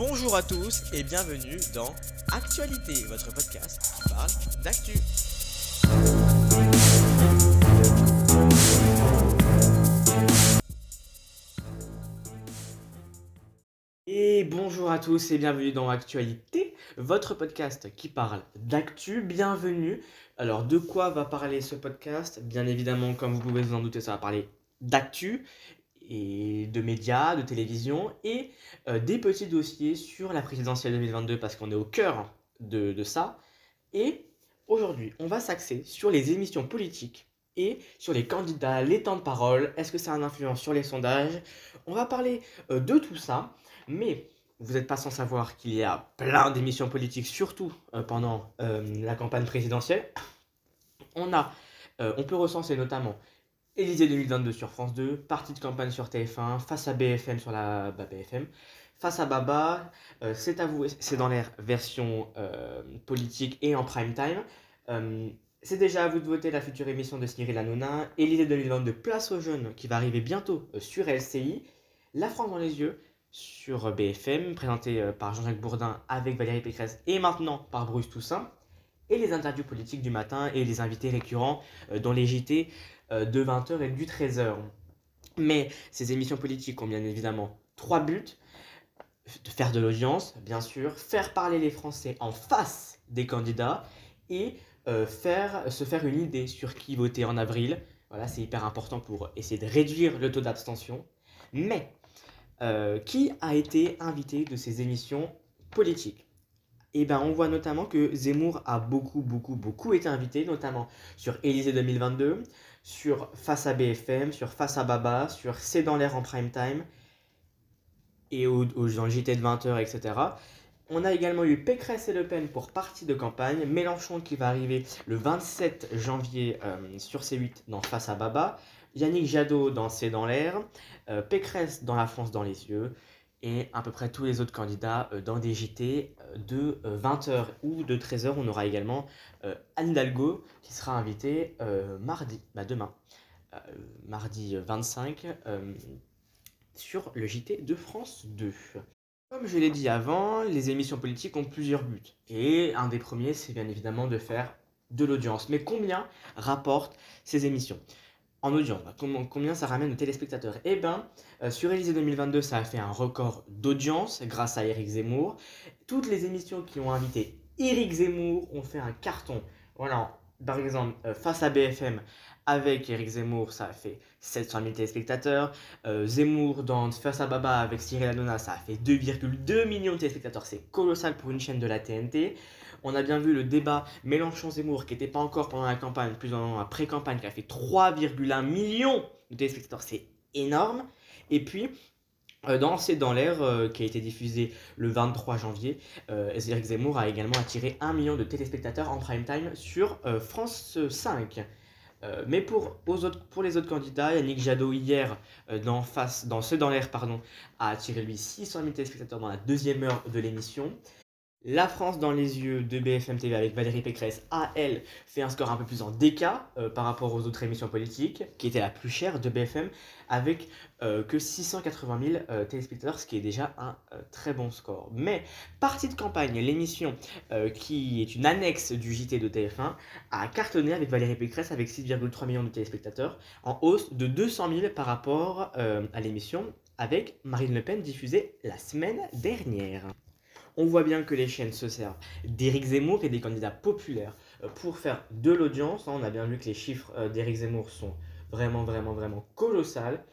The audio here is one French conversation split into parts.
Bonjour à tous et bienvenue dans Actualité, votre podcast qui parle d'actu. Et bonjour à tous et bienvenue dans Actualité, votre podcast qui parle d'actu. Bienvenue. Alors, de quoi va parler ce podcast? Bien évidemment, comme vous pouvez vous en douter, ça va parler d'actu et de médias, de télévision et euh, des petits dossiers sur la présidentielle 2022 parce qu'on est au cœur de, de ça. Et aujourd'hui, on va s'axer sur les émissions politiques et sur les candidats, les temps de parole. Est-ce que ça a une influence sur les sondages? On va parler euh, de tout ça, mais vous n'êtes pas sans savoir qu'il y a plein d'émissions politiques, surtout euh, pendant la campagne présidentielle. On a, on peut recenser notamment Élysée 2022 sur France 2, partie de campagne sur TF1, face à BFM sur la bah, BFM, face à Baba, euh, c'est avoué, c'est dans l'air version euh, politique et en prime time. Euh, c'est déjà à vous de voter la future émission de Cyril Hanouna, Élysée 2022 Place aux jeunes qui va arriver bientôt euh, sur LCI, La France dans les yeux sur BFM, présenté par Jean-Jacques Bourdin avec Valérie Pécresse et maintenant par Bruce Toussaint, et les interviews politiques du matin et les invités récurrents euh, dans les JT euh, de 20h et du 13h. Mais ces émissions politiques ont bien évidemment trois buts. De faire de l'audience, bien sûr, faire parler les Français en face des candidats et euh, faire, se faire une idée sur qui voter en avril. Voilà, c'est hyper important pour essayer de réduire le taux d'abstention. Mais qui a été invité de ces émissions politiques? Et ben, on voit notamment que Zemmour a beaucoup, beaucoup, beaucoup été invité, notamment sur Élysée 2022, sur Face à BFM, sur Face à Baba, sur C'est dans l'air en prime time, et au, dans le JT de 20h, etc. On a également eu Pécresse et Le Pen pour partie de campagne, Mélenchon qui va arriver le 27 janvier euh, sur C8 dans Face à Baba, Yannick Jadot dans C'est dans l'air, euh, Pécresse dans La France dans les yeux, et à peu près tous les autres candidats euh, dans des JT euh, de 20h ou de 13h. On aura également euh, Anne Hidalgo qui sera invitée euh, mardi, bah demain, euh, mardi 25, euh, sur le JT de France 2. Comme je l'ai dit avant, les émissions politiques ont plusieurs buts. Et un des premiers, c'est bien évidemment de faire de l'audience. Mais combien rapportent ces émissions? En audience, bah, combien ça ramène de téléspectateurs? Eh bien, euh, sur Élysée 2022, ça a fait un record d'audience grâce à Eric Zemmour. Toutes les émissions qui ont invité Eric Zemmour ont fait un carton. Voilà, par exemple, euh, face à BFM avec Eric Zemmour, ça a fait 700 000 téléspectateurs. Euh, Zemmour dans Face à Baba avec Cyril Hanouna, ça a fait 2,2 millions de téléspectateurs. C'est colossal pour une chaîne de la TNT. On a bien vu le débat Mélenchon-Zemmour qui n'était pas encore pendant la campagne, plus la pré-campagne, qui a fait 3,1 millions de téléspectateurs. C'est énorme. Et puis, euh, dans C'est dans l'air, euh, qui a été diffusé le 23 janvier, Eric Zemmour a également attiré 1 million de téléspectateurs en prime time sur France 5. Euh, mais pour, les autres candidats, Yannick Jadot hier euh, dans, face, dans C'est dans l'air pardon, a attiré lui 600 000 téléspectateurs dans la deuxième heure de l'émission. La France dans les yeux de BFM TV avec Valérie Pécresse a, elle, fait un score un peu plus en déca euh, par rapport aux autres émissions politiques, qui était la plus chère de BFM, avec euh, que 680 000 euh, téléspectateurs, ce qui est déjà un euh, très bon score. Mais partie de campagne, l'émission qui est une annexe du JT de TF1, a cartonné avec Valérie Pécresse avec 6,3 millions de téléspectateurs, en hausse de 200 000 par rapport à l'émission avec Marine Le Pen diffusée la semaine dernière. On voit bien que les chaînes se servent d'Éric Zemmour et des candidats populaires euh, pour faire de l'audience. hein. On a bien vu que les chiffres euh, d'Éric Zemmour sont vraiment, vraiment, vraiment colossales.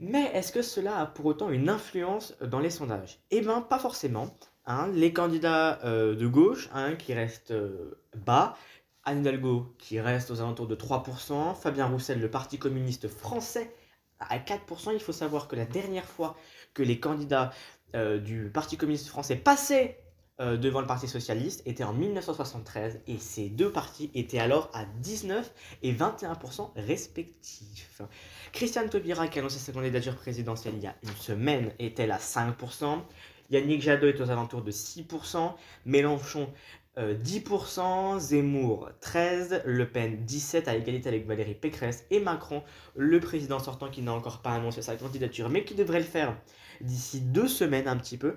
Mais est-ce que cela a pour autant une influence dans les sondages? Eh bien, pas forcément. hein. Les candidats euh, de gauche, hein, qui restent bas, Anne Hidalgo, qui reste aux alentours de 3%, Fabien Roussel, le Parti communiste français, à 4%. Il faut savoir que la dernière fois que les candidats euh, du Parti communiste français passaient euh, devant le Parti socialiste était en 1973 et ces deux partis étaient alors à 19 et 21% respectifs. Christiane Taubira, qui a annoncé sa candidature présidentielle il y a une semaine, est-elle à 5%. Yannick Jadot est aux alentours de 6%. Mélenchon, euh, 10%. Zemmour, 13%. Le Pen, 17% à égalité avec Valérie Pécresse. Et Macron, le président sortant qui n'a encore pas annoncé sa candidature, mais qui devrait le faire d'ici deux semaines un petit peu,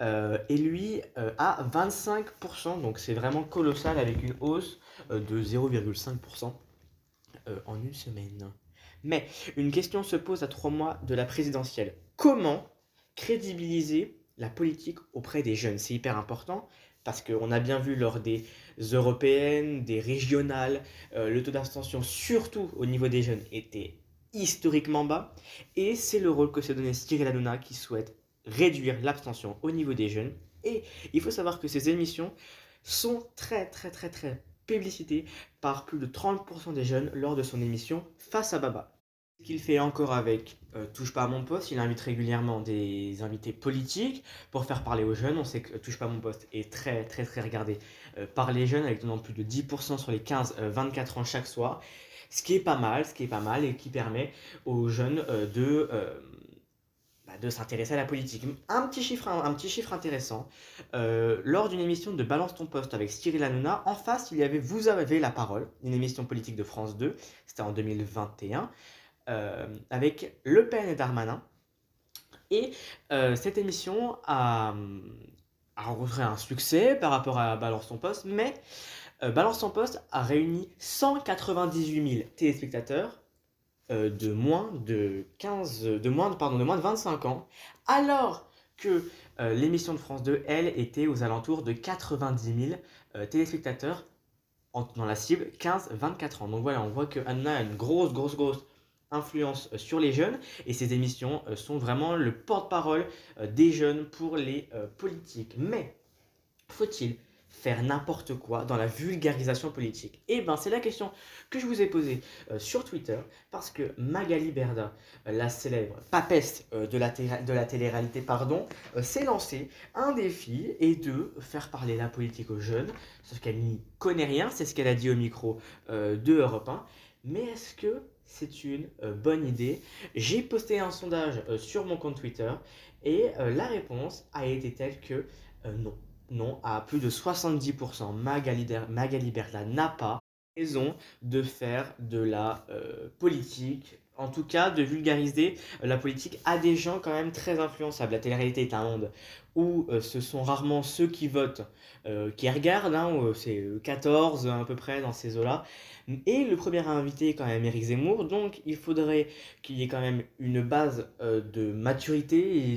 et lui à 25%, donc c'est vraiment colossal avec une hausse de 0,5% en une semaine. Mais une question se pose à trois mois de la présidentielle. Comment crédibiliser la politique auprès des jeunes? C'est hyper important parce qu'on a bien vu lors des européennes, des régionales, euh, le taux d'abstention, surtout au niveau des jeunes, était historiquement bas. Et c'est le rôle que s'est donné Cyril Hanouna qui souhaite réduire l'abstention au niveau des jeunes. Et il faut savoir que ces émissions sont très très très très publicitées par plus de 30% des jeunes lors de son émission Face à Baba. Ce qu'il fait encore avec euh, Touche pas à mon poste, il invite régulièrement des invités politiques pour faire parler aux jeunes. On sait que Touche pas à mon poste est très très très regardé euh, par les jeunes avec plus de 10% sur les 15-24 euh, ans chaque soir. Ce qui est pas mal, ce qui est pas mal et qui permet aux jeunes de, bah, de s'intéresser à la politique. Un petit chiffre, un, petit chiffre intéressant. lors d'une émission de Balance ton poste avec Cyril Hanouna, en face, il y avait Vous avez la parole, une émission politique de France 2. C'était en 2021. Euh, avec Le Pen et Darmanin. Et euh, cette émission a, rencontré un succès par rapport à Balance ton poste, mais euh, Balance ton poste a réuni 198 000 téléspectateurs de moins de 15, moins de, pardon, de moins de 25 ans, alors que l'émission de France 2, elle, était aux alentours de 90 000 téléspectateurs dans la cible 15-24 ans. Donc voilà, on voit que Anna a une grosse, grosse, grosse influence euh, sur les jeunes et ces émissions euh, sont vraiment le porte-parole euh, des jeunes pour les politiques. Mais faut-il faire n'importe quoi dans la vulgarisation politique Eh bien, c'est la question que je vous ai posée sur Twitter parce que Magali Berda, la célèbre papesse de la, de la télé-réalité, pardon, s'est lancé un défi et de faire parler la politique aux jeunes, sauf qu'elle n'y connaît rien, c'est ce qu'elle a dit au micro de Europe 1. Mais est-ce que c'est une euh, bonne idée? J'ai posté un sondage euh, sur mon compte Twitter et euh, la réponse a été telle que non. Non, à plus de 70%, Magali, Magali n'a pas raison de faire de la politique en tout cas de vulgariser la politique à des gens quand même très influençables. La télé-réalité est un monde où ce sont rarement ceux qui votent qui regardent, hein, c'est 14 à peu près dans ces eaux-là, et le premier invité est quand même Eric Zemmour, donc il faudrait qu'il y ait quand même une base euh, de maturité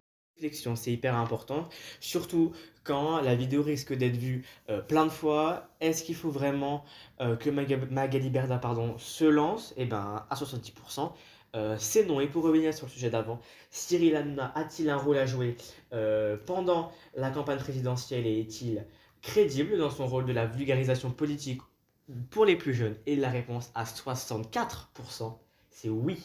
c'est hyper important. Surtout quand la vidéo risque d'être vue euh, plein de fois, est-ce qu'il faut vraiment euh, que Magali Berda pardon, se lance? Eh bien, à 70%. c'est non. Et pour revenir sur le sujet d'avant, Cyril Hanouna a-t-il un rôle à jouer? Pendant la campagne présidentielle et est-il crédible dans son rôle de la vulgarisation politique pour les plus jeunes? Et la réponse à 64%, c'est oui.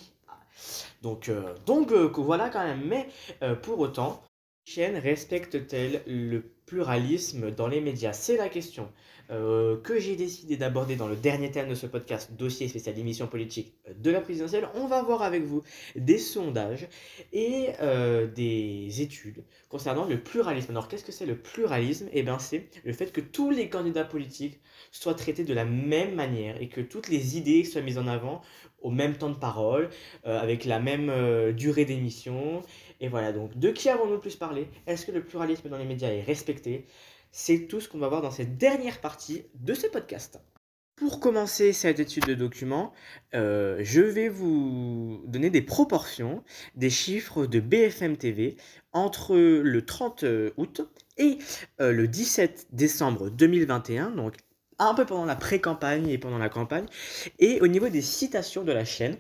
Donc, euh, donc euh, voilà quand même. Mais euh, pour autant, chaîne respecte-t-elle le pluralisme dans les médias. C'est la question euh, que j'ai décidé d'aborder dans le dernier thème de ce podcast, dossier spécial émission politique de la présidentielle. On va voir avec vous des sondages et euh, des études concernant le pluralisme. Alors qu'est-ce que c'est le pluralisme? Eh bien c'est le fait que tous les candidats politiques soient traités de la même manière et que toutes les idées soient mises en avant au même temps de parole, euh, avec la même durée d'émission. Et voilà, donc de qui avons-nous plus parlé? Est-ce que le pluralisme dans les médias est respecté? C'est tout ce qu'on va voir dans cette dernière partie de ce podcast. Pour commencer cette étude de document, euh, je vais vous donner des proportions des chiffres de BFM TV entre le 30 août et euh, le 17 décembre 2021, donc un peu pendant la pré-campagne et pendant la campagne, et au niveau des citations de la chaîne.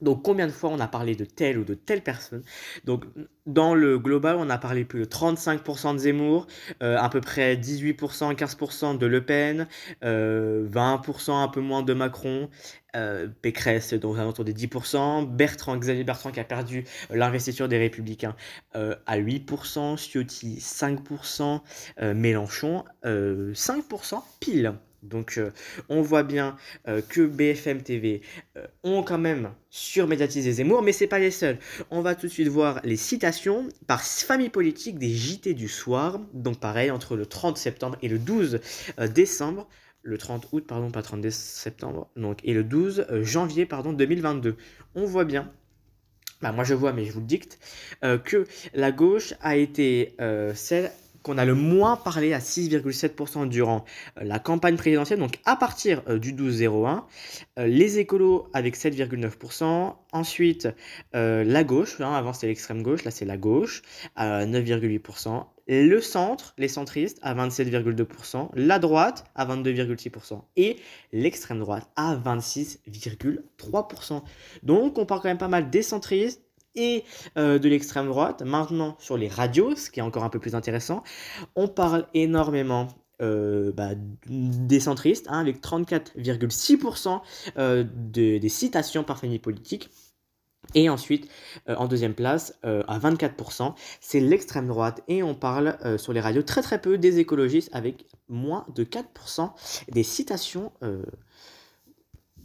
Donc combien de fois on a parlé de telle ou de telle personne? Donc dans le global, on a parlé plus de 35% de Zemmour, euh, à peu près 18%, 15% de Le Pen, 20% euh, un peu moins de Macron, euh, Pécresse donc autour des 10%, Bertrand, Xavier Bertrand qui a perdu l'investiture des Républicains à 8%, Ciotti 5%, Mélenchon 5% pile. Donc euh, on voit bien euh, que BFM TV euh, ont quand même surmédiatisé Zemmour, mais c'est pas les seuls. On va tout de suite voir les citations par famille politique des JT du soir. Donc pareil, entre le 30 septembre et le 12 décembre. Le 30 août, pardon, pas 30 septembre. Donc, et le 12 janvier, pardon, 2022. On voit bien bah, moi je vois, mais je vous le dicte, que la gauche a été celle qu'on a le moins parlé à 6,7% durant euh, la campagne présidentielle, donc à partir du 12-01, les écolos avec 7,9%, ensuite la gauche, hein, avant c'était l'extrême gauche, là c'est la gauche, à 9,8%, le centre, les centristes à 27,2%, la droite à 22,6% et l'extrême droite à 26,3%. Donc on parle quand même pas mal des centristes et euh, de l'extrême droite. Maintenant sur les radios, ce qui est encore un peu plus intéressant, on parle énormément euh, bah, des centristes, hein, avec 34,6% euh, des citations par famille politique. Et ensuite, en deuxième place, à 24%, c'est l'extrême droite. Et on parle sur les radios très très peu des écologistes avec moins de 4% des citations.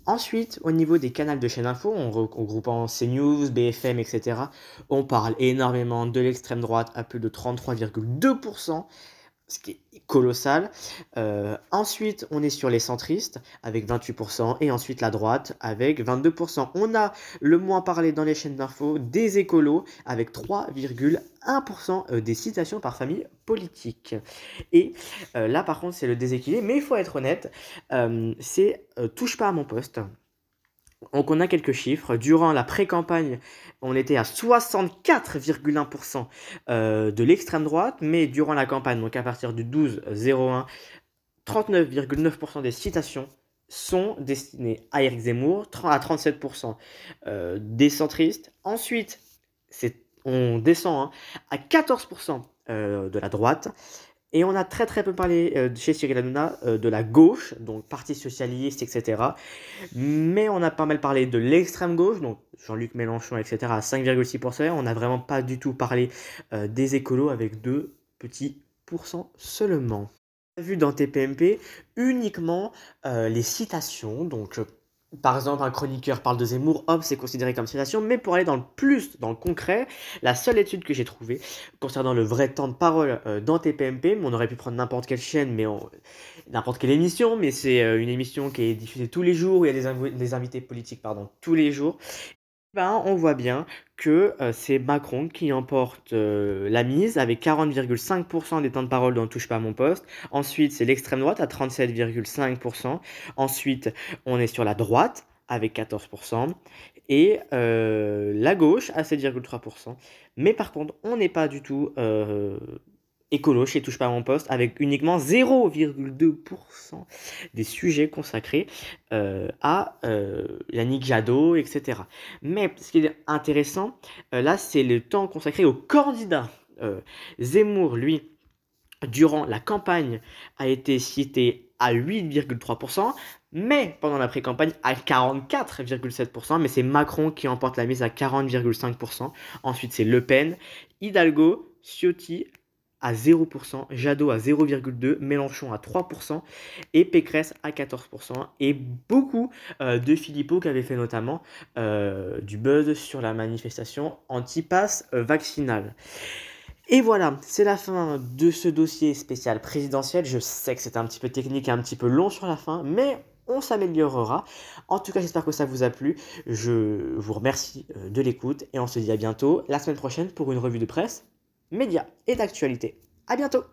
Ensuite, au niveau des canaux de chaîne info, en regroupant CNews, BFM, etc., on parle énormément de l'extrême droite à plus de 33,2% ce qui est colossal. Euh, ensuite, on est sur les centristes avec 28% et ensuite la droite avec 22%. On a le moins parlé dans les chaînes d'infos des écolos avec 3,1% euh, des citations par famille politique. Et euh, là, par contre, c'est le déséquilibre, mais il faut être honnête, c'est touche pas à mon poste. Donc on a quelques chiffres. Durant la pré-campagne, on était à 64,1% euh, de l'extrême droite, mais durant la campagne, donc à partir du 12-01, 39,9% des citations sont destinées à Eric Zemmour, à 37% euh, des centristes. Ensuite, on descend hein, à 14% euh, de la droite et on a très très peu parlé euh, chez Cyril Hanouna euh, de la gauche, donc Parti Socialiste, etc. Mais on a pas mal parlé de l'extrême gauche, donc Jean-Luc Mélenchon, etc. à 5,6%. On n'a vraiment pas du tout parlé euh, des écolos avec 2 petits pourcents seulement. On a vu dans TPMP uniquement les citations, donc par exemple, un chroniqueur parle de Zemmour, hop, c'est considéré comme citation, mais pour aller dans le plus, dans le concret, la seule étude que j'ai trouvée concernant le vrai temps de parole euh, dans TPMP, on aurait pu prendre n'importe quelle chaîne, mais n'importe quelle émission, mais c'est euh, une émission qui est diffusée tous les jours, où il y a des, des invités politiques, pardon, tous les jours, ben, on voit bien que c'est Macron qui emporte la mise avec 40,5% des temps de parole dont Touche pas à mon poste. Ensuite, c'est l'extrême droite à 37,5%. Ensuite, on est sur la droite avec 14%. Et la gauche à 7,3%. Mais par contre, on n'est pas du tout écolo chez Touche pas à mon poste avec uniquement 0,2% des sujets consacrés euh, à euh, Yannick Jadot, etc. Mais ce qui est intéressant, euh, là, c'est le temps consacré aux candidats. Zemmour, lui, durant la campagne, a été cité à 8,3%, mais pendant la pré-campagne à 44,7%, mais c'est Macron qui emporte la mise à 40,5%. Ensuite, c'est Le Pen, Hidalgo, Ciotti, à 0%, Jadot à 0,2%, Mélenchon à 3% et Pécresse à 14%. Et beaucoup euh, de Philippot qui avait fait notamment euh, du buzz sur la manifestation anti-pass euh, vaccinal. Et voilà, c'est la fin de ce dossier spécial présidentiel. Je sais que c'était un petit peu technique et un petit peu long sur la fin, mais on s'améliorera. En tout cas, j'espère que ça vous a plu. Je vous remercie de l'écoute et on se dit à bientôt la semaine prochaine pour une revue de presse médias et d'actualité. À bientôt